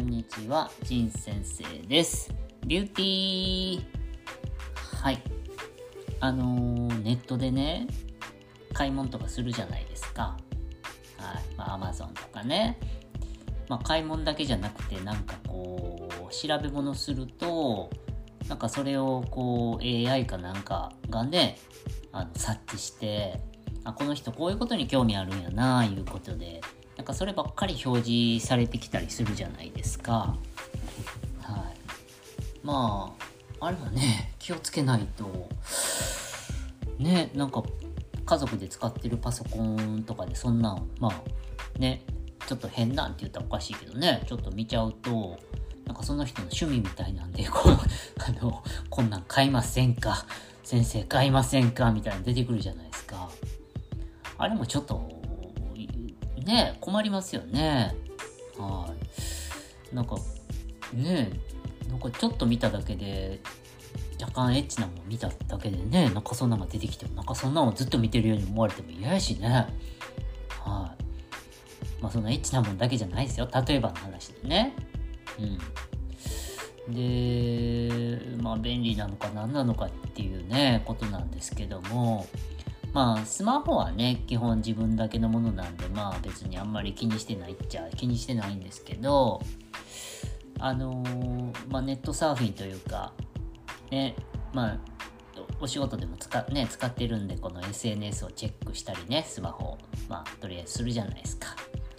んにちは、ジン先生です。ビューティーはい。あのーネットでね、買い物とかするじゃないですか。はい。まあ、アマゾンとかね。まあ、買い物だけじゃなくて、なんかこう、調べ物すると、なんかそれをこう、AI かなんかがね、あの察知して、あ、この人こういうことに興味あるんやな、いうことで、なんかそればっかり表示されてきたりするじゃないですか。はい。まあ、あれはね、気をつけないと、ね、なんか家族で使ってるパソコンとかでそんなん、まあ、ね、ちょっと変なんって言ったらおかしいけどね、ちょっと見ちゃうと、なんかその人の趣味みたいなんで、こう、あの、こんなん買いませんか？先生買いませんか？みたいな出てくるじゃないですか。あれもちょっと、ね、困りますよね。はい。なんか、ね、なんかちょっと見ただけで、若干エッチなもん見ただけでね、なんかそんなのが出てきても、なんかそんなのずっと見てるように思われても嫌やしね。はい。まあそんなエッチなもんだけじゃないですよ。例えばの話でね。うん。で、まあ便利なのか何なのかっていうね、ことなんですけども、まあスマホはね、基本自分だけのものなんで、まあ別にあんまり気にしてないっちゃ気にしてないんですけど、あのーまあネットサーフィンというか、ね、まあ、お仕事でも使,、ね、使ってるんで、この SNS をチェックしたりね、スマホを、まあ、とりあえずするじゃないですか。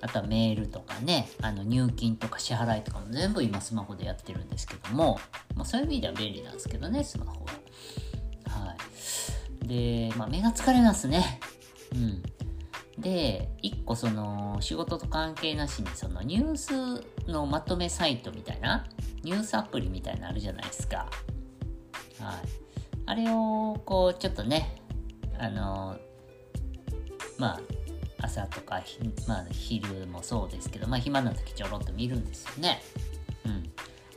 あとはメールとかね、あの入金とか支払いとかも全部今スマホでやってるんですけども、まあ、そういう意味では便利なんですけどね、スマホは。で、まあ、目が疲れますね。うん。で、一個その仕事と関係なしにそのニュースのまとめサイトみたいな、ニュースアプリみたいなのあるじゃないですか。はい。あれをこうちょっとね、あのまあ朝とかひ、まあ、昼もそうですけど、まあ暇な時ちょろっと見るんですよね。うん。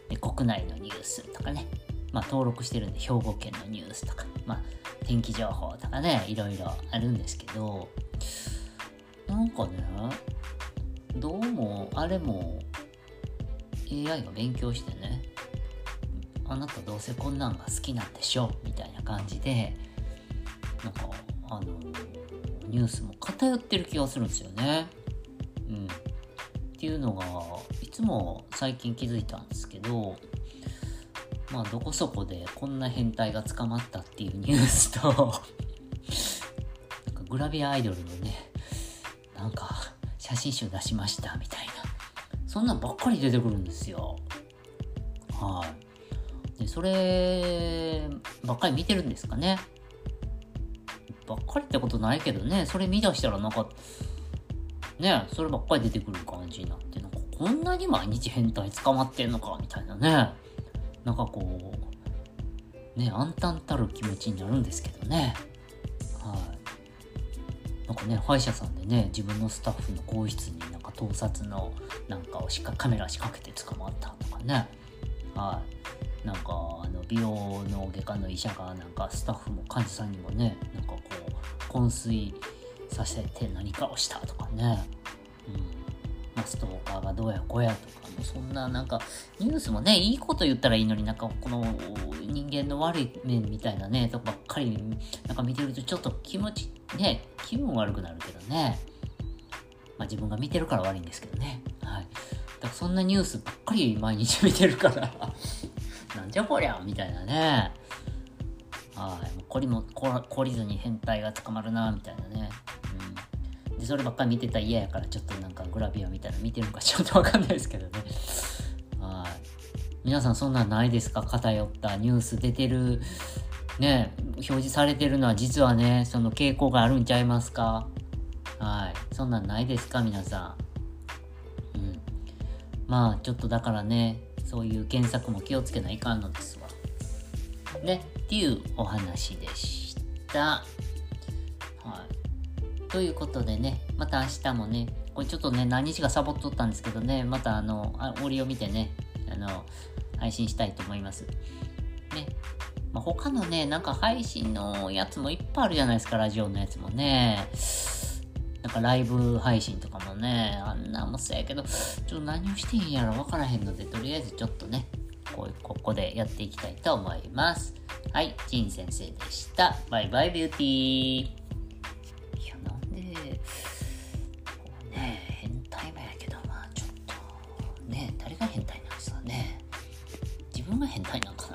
で、国内のニュースとかね、まあ登録してるんで兵庫県のニュースとか、まあ天気情報とかね、いろいろあるんですけど、なんかね、どうもあれも AI が勉強してね、あなたどうせこんなんが好きなんでしょみたいな感じで、なんか、あの、ニュースも偏ってる気がするんですよね。うん。っていうのが、いつも最近気づいたんですけど、まあ、どこそこでこんな変態が捕まったっていうニュースと、なんかグラビアアイドルのね、なんか写真集出しましたみたいな、そんなんばっかり出てくるんですよ。はい。で、そればっかり見てるんですかね。ばっかりってことないけどね、それ見出したらなんか、ね、そればっかり出てくる感じになって、なんかこんなに毎日変態捕まってんのかみたいなね。なんかこう、ね、暗淡たる気持ちになるんですけどね。はい。なんかね、歯医者さんでね、自分のスタッフの更衣室になんか盗撮のなんかをしっかカメラ仕掛けて捕まったとかね。はい。なんかあの美容の外科の医者がなんかスタッフも患者さんにもねなんかこう昏睡させて何かをしたとかね、うんまあ、ストーカーがどうやこうやとかもそんななんかニュースもねいいこと言ったらいいのになんかこの人間の悪い面みたいなねとばっかりなんか見てるとちょっと気持ちね気分悪くなるけどねまあ自分が見てるから悪いんですけどねはいだからそんなニュースばっかり毎日見てるから なんじゃこりゃみたいなね。はい。懲りも、懲りずに変態が捕まるな、みたいなね。で、そればっかり見てたら嫌やから、ちょっとなんかグラビアみたいな見てるのかちょっとわかんないですけどね。はい。皆さんそんなんないですか？偏ったニュース出てる、ね、表示されてるのは実はね、その傾向があるんちゃいますか？はい。そんなんないですか？皆さん。うん。まあ、ちょっとだからね、そういう検索も気をつけないかんのですわ。ね、っていうお話でした。ということでね、また明日もね、これちょっとね、何日かサボっとったんですけどね、またあの、あ折を見てね、あの、配信したいと思います。ね。まあ、他のね、なんか配信のやつもいっぱいあるじゃないですか、ラジオのやつもね。なんかライブ配信とかもね、あんなもそうやけど、ちょっと何をしていいんやろ分からへんので、とりあえずちょっとね、こうここでやっていきたいと思います。はい、ジン先生でした。バイバイビューティー。が変態なんかな。